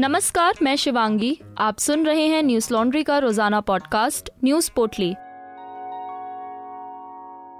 नमस्कार, मैं शिवांगी। आप सुन रहे हैं न्यूज़ लॉन्ड्री का रोज़ाना पॉडकास्ट, न्यूज़ पोटली।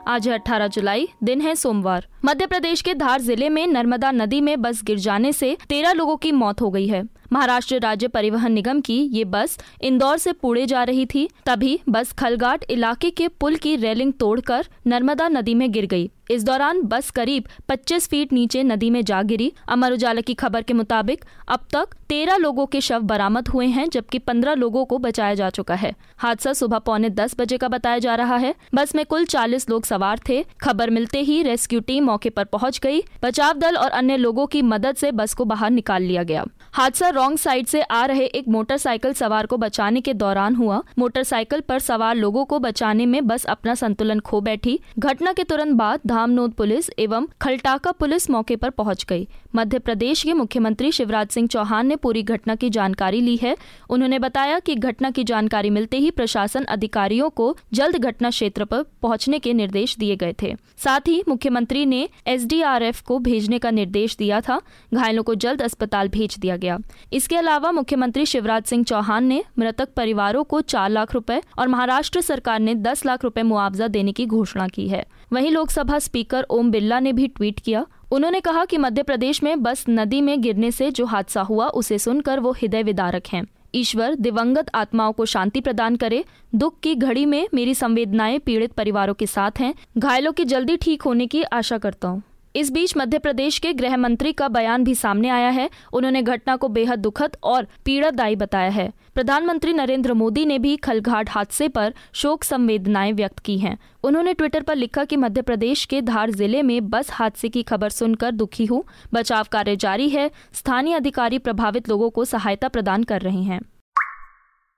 आज है 18 जुलाई, दिन है सोमवार। मध्य प्रदेश के धार ज़िले में नर्मदा नदी में बस गिर जाने से तेरह लोगों की मौत हो गई है। महाराष्ट्र राज्य परिवहन निगम की ये बस इंदौर से पुणे जा रही थी। तभी बस खलगाट इलाके के पुल की रेलिंग तोड़कर नर्मदा नदी में गिर गई। इस दौरान बस करीब 25 फीट नीचे नदी में जा गिरी। अमर उजाला की खबर के मुताबिक अब तक 13 लोगों के शव बरामद हुए हैं, जबकि 15 लोगों को बचाया जा चुका है। हादसा सुबह पौने 10 बजे का बताया जा रहा है। बस में कुल 40 लोग सवार थे। खबर मिलते ही रेस्क्यू टीम मौके पर पहुँच गई। बचाव दल और अन्य लोगों की मदद से बस को बाहर निकाल लिया गया। हादसा रॉन्ग साइड से आ रहे एक मोटरसाइकिल सवार को बचाने के दौरान हुआ। मोटरसाइकिल पर सवार लोगों को बचाने में बस अपना संतुलन खो बैठी। घटना के तुरंत बाद धामनोद पुलिस एवं खलटाका पुलिस मौके पर पहुँच गई। मध्य प्रदेश के मुख्यमंत्री शिवराज सिंह चौहान ने पूरी घटना की जानकारी ली है। उन्होंने बताया कि घटना की जानकारी मिलते ही प्रशासन अधिकारियों को जल्द घटना क्षेत्र पर पहुँचने के निर्देश दिए गए थे। साथ ही मुख्यमंत्री ने एसडीआरएफ को भेजने का निर्देश दिया था। घायलों को जल्द अस्पताल भेज दिया गया। इसके अलावा मुख्यमंत्री शिवराज सिंह चौहान ने मृतक परिवारों को चार लाख रुपए और महाराष्ट्र सरकार ने दस लाख रुपए मुआवजा देने की घोषणा की है। वहीं लोकसभा स्पीकर ओम बिरला ने भी ट्वीट किया। उन्होंने कहा कि मध्य प्रदेश में बस नदी में गिरने से जो हादसा हुआ, उसे सुनकर वो हृदय विदारक हैं। ईश्वर दिवंगत आत्माओं को शांति प्रदान करे, दुख की घड़ी में मेरी संवेदनाएँ पीड़ित परिवारों के साथ हैं। घायलों की जल्दी ठीक होने की आशा करता हूँ। इस बीच मध्य प्रदेश के गृह मंत्री का बयान भी सामने आया है। उन्होंने घटना को बेहद दुखद और पीड़ादायी बताया है। प्रधानमंत्री नरेंद्र मोदी ने भी खलघाट हादसे पर शोक संवेदनाएँ व्यक्त की हैं। उन्होंने ट्विटर पर लिखा कि मध्य प्रदेश के धार ज़िले में बस हादसे की खबर सुनकर दुखी हूँ। बचाव कार्य जारी है। स्थानीय अधिकारी प्रभावित लोगों को सहायता प्रदान कर रहे हैं।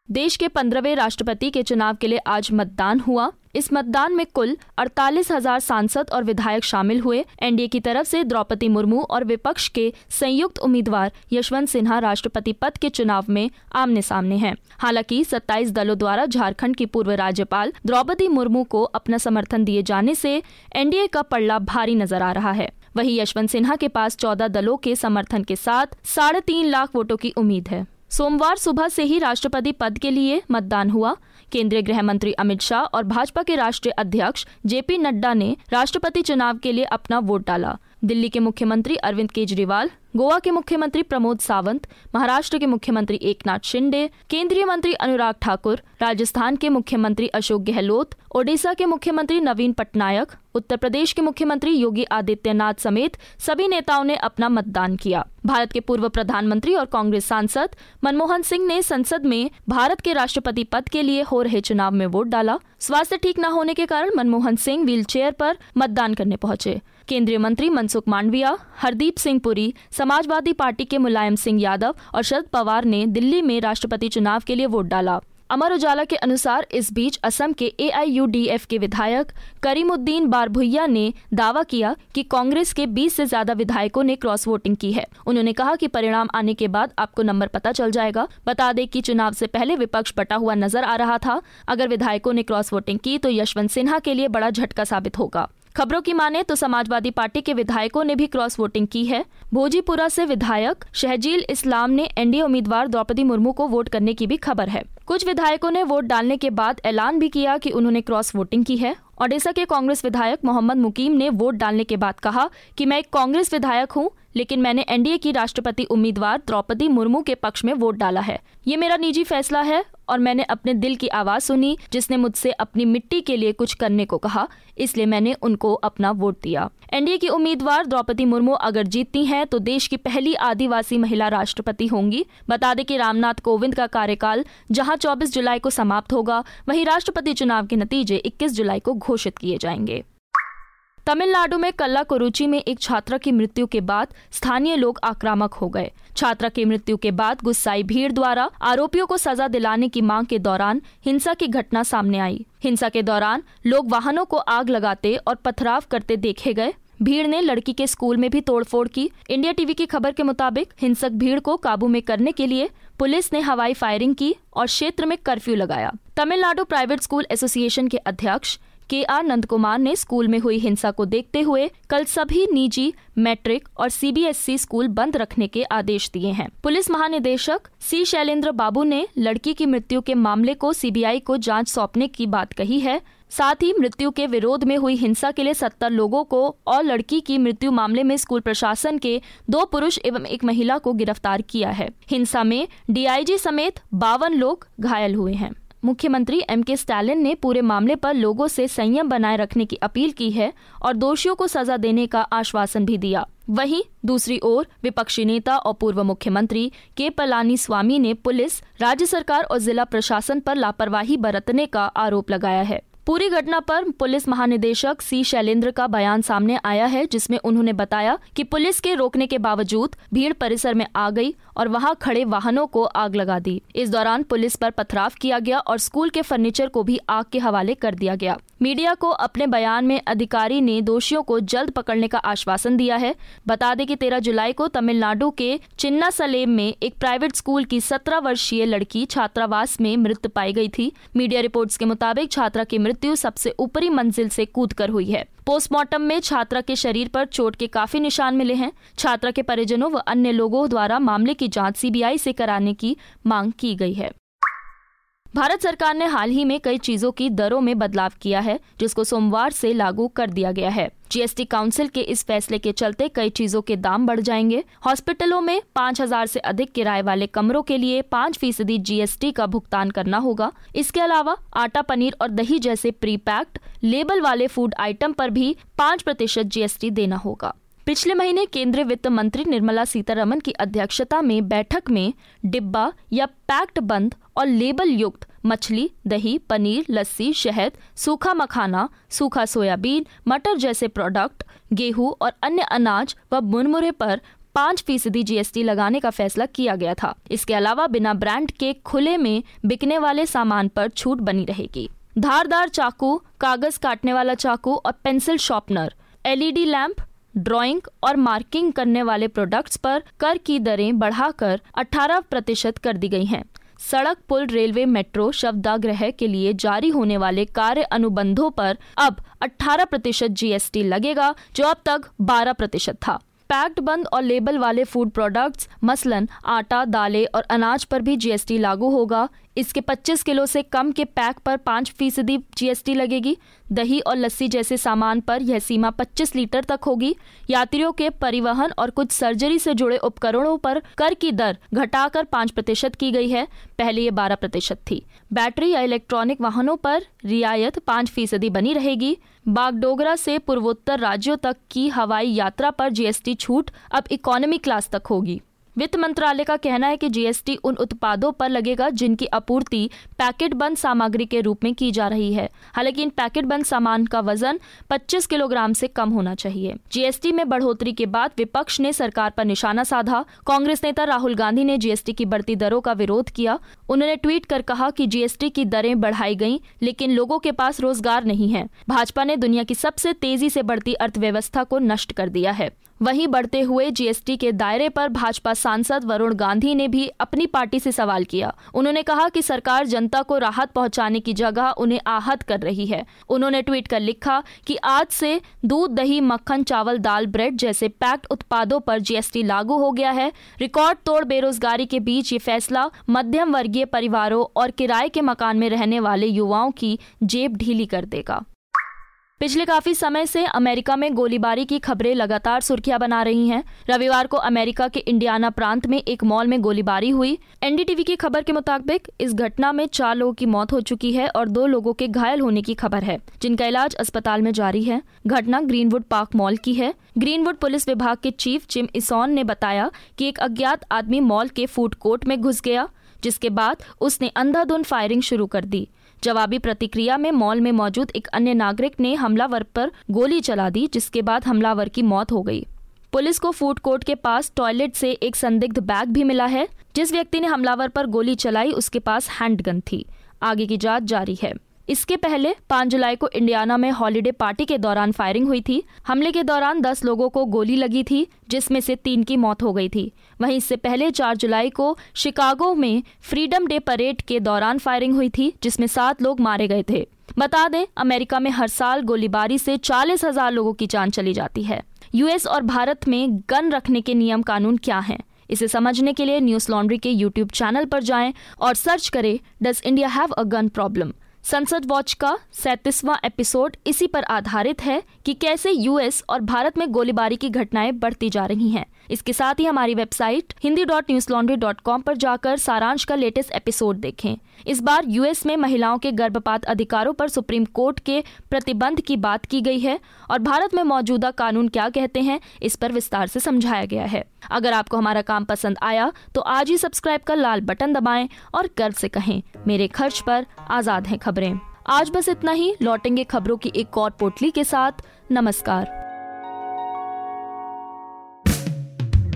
देश के पंद्रहवें राष्ट्रपति के चुनाव के लिए आज मतदान हुआ। इस मतदान में कुल अड़तालीस हज़ार सांसद और विधायक शामिल हुए। एनडीए की तरफ़ से द्रौपदी मुर्मू और विपक्ष के संयुक्त उम्मीदवार यशवंत सिन्हा राष्ट्रपति पद के चुनाव में आमने सामने हैं। हालाँकि 27 दलों द्वारा झारखंड की पूर्व राज्यपाल द्रौपदी मुर्मू को अपना समर्थन दिए जाने से एनडीए का पड़ला भारी नज़र आ रहा है। वहीं यशवंत सिन्हा के पास चौदह दलों के समर्थन के साथ साढ़े तीन लाख वोटों की उम्मीद है। सोमवार सुबह से ही राष्ट्रपति पद के लिए मतदान हुआ। केंद्रीय गृह मंत्री अमित शाह और भाजपा के राष्ट्रीय अध्यक्ष जेपी नड्डा ने राष्ट्रपति चुनाव के लिए अपना वोट डाला। दिल्ली के मुख्यमंत्री अरविंद केजरीवाल, गोवा के मुख्यमंत्री प्रमोद सावंत, महाराष्ट्र के मुख्यमंत्री एकनाथ शिंदे, केंद्रीय मंत्री अनुराग ठाकुर, राजस्थान के मुख्यमंत्री अशोक गहलोत, ओडिशा के मुख्यमंत्री नवीन पटनायक, उत्तर प्रदेश के मुख्यमंत्री योगी आदित्यनाथ समेत सभी नेताओं ने अपना मतदान किया। भारत के पूर्व प्रधानमंत्री और कांग्रेस सांसद मनमोहन सिंह ने संसद में भारत के राष्ट्रपति पद के लिए हो रहे चुनाव में वोट डाला। स्वास्थ्य ठीक न होने के कारण मनमोहन सिंह व्हील चेयर पर मतदान करने पहुँचे। केंद्रीय मंत्री मनसुख मांडविया, हरदीप सिंह पुरी, समाजवादी पार्टी के मुलायम सिंह यादव और शरद पवार ने दिल्ली में राष्ट्रपति चुनाव के लिए वोट डाला। अमर उजाला के अनुसार इस बीच असम के एआईयूडीएफ के विधायक करीमुद्दीन बारभुइया ने दावा किया कि कांग्रेस के 20 से ज़्यादा विधायकों ने क्रॉस वोटिंग की है। उन्होंने कहा कि परिणाम आने के बाद आपको नंबर पता चल जाएगा। बता दें कि चुनाव से पहले विपक्ष बटा हुआ नज़र आ रहा था। अगर विधायकों ने क्रॉस वोटिंग की तो यशवंत सिन्हा के लिए बड़ा झटका साबित होगा। खबरों की माने तो समाजवादी पार्टी के विधायकों ने भी क्रॉस वोटिंग की है। भोजीपुरा से विधायक शहजील इस्लाम ने एनडीए उम्मीदवार द्रौपदी मुर्मू को वोट करने की भी खबर है। कुछ विधायकों ने वोट डालने के बाद ऐलान भी किया कि उन्होंने क्रॉस वोटिंग की है। ओडिशा के कांग्रेस विधायक मोहम्मद मुकीम ने वोट डालने के बाद कहा कि मैं एक कांग्रेस विधायक हूँ, लेकिन मैंने एनडीए की राष्ट्रपति उम्मीदवार द्रौपदी मुर्मू के पक्ष में वोट डाला है। ये मेरा निजी फैसला है और मैंने अपने दिल की आवाज़ सुनी, जिसने मुझसे अपनी मिट्टी के लिए कुछ करने को कहा, इसलिए मैंने उनको अपना वोट दिया। एनडीए की उम्मीदवार द्रौपदी मुर्मू अगर जीतती हैं तो देश की पहली आदिवासी महिला राष्ट्रपति होंगी। बता दें कि रामनाथ कोविंद का कार्यकाल जहाँ 24 जुलाई को समाप्त होगा, वहीं राष्ट्रपति चुनाव के नतीजे 21 जुलाई को घोषित किए जाएँगे। तमिलनाडु में कल्लाकुरुचि में एक छात्रा की मृत्यु के बाद स्थानीय लोग आक्रामक हो गए। छात्रा की मृत्यु के बाद गुस्साई भीड़ द्वारा आरोपियों को सजा दिलाने की मांग के दौरान हिंसा की घटना सामने आई। हिंसा के दौरान लोग वाहनों को आग लगाते और पथराव करते देखे गए। भीड़ ने लड़की के स्कूल में भी तोड़फोड़ की। इंडिया टीवी की खबर के मुताबिक हिंसक भीड़ को काबू में करने के लिए पुलिस ने हवाई फायरिंग की और क्षेत्र में कर्फ्यू लगाया। तमिलनाडु प्राइवेट स्कूल एसोसिएशन के अध्यक्ष के आर नंद कुमार ने स्कूल में हुई हिंसा को देखते हुए कल सभी निजी, मैट्रिक और सीबीएसई स्कूल बंद रखने के आदेश दिए हैं। पुलिस महानिदेशक सी शैलेंद्र बाबू ने लड़की की मृत्यु के मामले को सीबीआई को जाँच सौंपने की बात कही है। साथ ही मृत्यु के विरोध में हुई हिंसा के लिए सत्तर लोगों को और लड़की की मृत्यु मामले में स्कूल प्रशासन के दो पुरुष एवं एक महिला को गिरफ़्तार किया है। हिंसा में डीआईजी समेत बावन लोग घायल हुए हैं। मुख्यमंत्री एम के स्टालिन ने पूरे मामले पर लोगों से संयम बनाए रखने की अपील की है और दोषियों को सजा देने का आश्वासन भी दिया। वहीं दूसरी ओर विपक्षी नेता और पूर्व मुख्यमंत्री के पलानी स्वामी ने पुलिस, राज्य सरकार और जिला प्रशासन पर लापरवाही बरतने का आरोप लगाया है। पूरी घटना पर पुलिस महानिदेशक सी शैलेंद्र का बयान सामने आया है, जिसमें उन्होंने बताया कि पुलिस के रोकने के बावजूद भीड़ परिसर में आ गई और वहाँ खड़े वाहनों को आग लगा दी। इस दौरान पुलिस पर पथराव किया गया और स्कूल के फर्नीचर को भी आग के हवाले कर दिया गया। मीडिया को अपने बयान में अधिकारी ने दोषियों को जल्द पकड़ने का आश्वासन दिया है। बता दें कि 13 जुलाई को तमिलनाडु के चिन्ना सलेम में एक प्राइवेट स्कूल की 17 वर्षीय लड़की छात्रावास में मृत पाई गई थी। मीडिया रिपोर्ट्स के मुताबिक छात्रा की मृत्यु सबसे ऊपरी मंजिल से कूदकर हुई है। पोस्टमार्टम में छात्रा के शरीर पर चोट के काफ़ी निशान मिले हैं। छात्रा के परिजनों व अन्य लोगों द्वारा मामले की जाँच सीबीआई से कराने की मांग की गई है। भारत सरकार ने हाल ही में कई चीज़ों की दरों में बदलाव किया है, जिसको सोमवार से लागू कर दिया गया है। जीएसटी काउंसिल के इस फैसले के चलते कई चीज़ों के दाम बढ़ जाएँगे। हॉस्पिटलों में पाँच हज़ार से अधिक किराए वाले कमरों के लिए पाँच फ़ीसदी जीएसटी का भुगतान करना होगा। इसके अलावा आटा, पनीर और दही जैसे प्री पैक्ड लेबल वाले फ़ूड आइटम पर भी पाँच प्रतिशत जीएसटी देना होगा। पिछले महीने केंद्रीय वित्त मंत्री निर्मला सीतारमन की अध्यक्षता में बैठक में डिब्बा या पैक्ड बंद और लेबल युक्त मछली, दही, पनीर, लस्सी, शहद, सूखा मखाना, सूखा सोयाबीन, मटर जैसे प्रोडक्ट, गेहूँ और अन्य अनाज व मुरमुरे पर पाँच फ़ीसदी जीएसटी लगाने का फैसला किया गया था। इसके अलावा बिना ब्रांड के खुले में बिकने वाले सामान पर छूट बनी रहेगी। धारदार चाकू, कागज़ काटने वाला चाकू और pencil sharpener, LED lamp drawing और मार्किंग करने वाले प्रोडक्ट्स पर कर की दरें बढ़ाकर 18 प्रतिशत कर दी गई हैं। सड़क, पुल, रेलवे, मेट्रो शब्दाग्रह के लिए जारी होने वाले कार्य अनुबंधों पर अब 18 प्रतिशत जीएसटी लगेगा, जो अब तक 12 प्रतिशत था। पैक्ड बंद और लेबल वाले फ़ूड प्रोडक्ट्स, मसलन, आटा, दालें और अनाज पर भी जीएसटी लागू होगा। इसके 25 किलो से कम के पैक पर पाँच फ़ीसदी जीएसटी लगेगी। दही और लस्सी जैसे सामान पर यह सीमा 25 लीटर तक होगी। यात्रियों के परिवहन और कुछ सर्जरी से जुड़े उपकरणों पर कर की दर घटाकर पाँच प्रतिशत की गई है। पहले ये बारह प्रतिशत थी। बैटरी या इलेक्ट्रॉनिक वाहनों पर रियायत पाँच फ़ीसदी बनी रहेगी। बागडोगरा से पूर्वोत्तर राज्यों तक की हवाई यात्रा पर जीएसटी छूट अब इकोनॉमी क्लास तक होगी। वित्त मंत्रालय का कहना है कि जीएसटी उन उत्पादों पर लगेगा जिनकी आपूर्ति पैकेट बंद सामग्री के रूप में की जा रही है। हालाँकि इन पैकेट बंद सामान का वज़न 25 किलोग्राम से कम होना चाहिए। जीएसटी में बढ़ोतरी के बाद विपक्ष ने सरकार पर निशाना साधा। कांग्रेस नेता राहुल गांधी ने जीएसटी की बढ़ती दरों का विरोध किया। उन्होंने ट्वीट कर कहा कि जीएसटी की दरें बढ़ाई गई लेकिन लोगों के पास रोज़गार नहीं है। भाजपा ने दुनिया की सबसे तेज़ी से बढ़ती अर्थव्यवस्था को नष्ट कर दिया है। वहीं बढ़ते हुए जीएसटी के दायरे पर भाजपा सांसद वरुण गांधी ने भी अपनी पार्टी से सवाल किया। उन्होंने कहा कि सरकार जनता को राहत पहुँचाने की जगह उन्हें आहत कर रही है। उन्होंने ट्वीट कर लिखा कि आज से दूध, दही, मक्खन, चावल, दाल, ब्रेड जैसे पैक्ड उत्पादों पर जीएसटी लागू हो गया है। रिकॉर्ड तोड़ बेरोजगारी के बीच ये फैसला मध्यम वर्गीय परिवारों और किराए के मकान में रहने वाले युवाओं की जेब ढीली कर देगा। पिछले काफ़ी समय से अमेरिका में गोलीबारी की खबरें लगातार सुर्खियाँ बना रही हैं। रविवार को अमेरिका के इंडियाना प्रांत में एक मॉल में गोलीबारी हुई। एनडीटीवी की खबर के मुताबिक, इस घटना में चार लोगों की मौत हो चुकी है और दो लोगों के घायल होने की खबर है, जिनका इलाज अस्पताल में जारी है। घटना ग्रीनवुड पार्क मॉल की है। ग्रीनवुड पुलिस विभाग के चीफ जिम इसॉन ने बताया की एक अज्ञात आदमी मॉल के फ़ूड कोर्ट में घुस गया, जिसके बाद उसने अंधाधुंध फायरिंग शुरू कर दी। जवाबी प्रतिक्रिया में मॉल में मौजूद एक अन्य नागरिक ने हमलावर पर गोली चला दी, जिसके बाद हमलावर की मौत हो गई। पुलिस को फ़ूड कोर्ट के पास टॉयलेट से एक संदिग्ध बैग भी मिला है, जिस व्यक्ति ने हमलावर पर गोली चलाई, उसके पास हैंडगन थी। आगे की जाँच जारी है। इसके पहले 5 जुलाई को इंडियाना में हॉलीडे पार्टी के दौरान फायरिंग हुई थी। हमले के दौरान 10 लोगों को गोली लगी थी, जिसमें से तीन की मौत हो गई थी। वहीं इससे पहले 4 जुलाई को शिकागो में फ्रीडम डे परेड के दौरान फायरिंग हुई थी, जिसमें सात लोग मारे गए थे। बता दें, अमेरिका में हर साल गोलीबारी से चालीस हज़ार लोगों की जान चली जाती है। यूएस और भारत में गन रखने के नियम कानून क्या हैं? इसे समझने के लिए न्यूज़ लॉन्ड्री के यूट्यूब चैनल पर जाएँ और सर्च करें, does India have a gun problem? Sansad watch का सैंतीसवां एपिसोड इसी पर आधारित है कि कैसे यूएस और भारत में गोलीबारी की घटनाएँ बढ़ती जा रही हैं। इसके साथ ही हमारी website Hindi dot news laundry dot com पर जाकर सारांश का लेटेस्ट एपिसोड देखें। इस बार यूएस में महिलाओं के गर्भपात अधिकारों पर सुप्रीम कोर्ट के प्रतिबंध की बात की गई है और भारत में मौजूदा कानून क्या कहते हैं, इस पर विस्तार से समझाया गया है। अगर आपको हमारा काम पसंद आया तो आज ही सब्सक्राइब कर लाल बटन दबाएँ और गर्व से कहें, मेरे खर्च पर आज़ाद हैं खबरें। आज बस इतना ही, लौटेंगे खबरों की एक और पोटली के साथ। नमस्कार।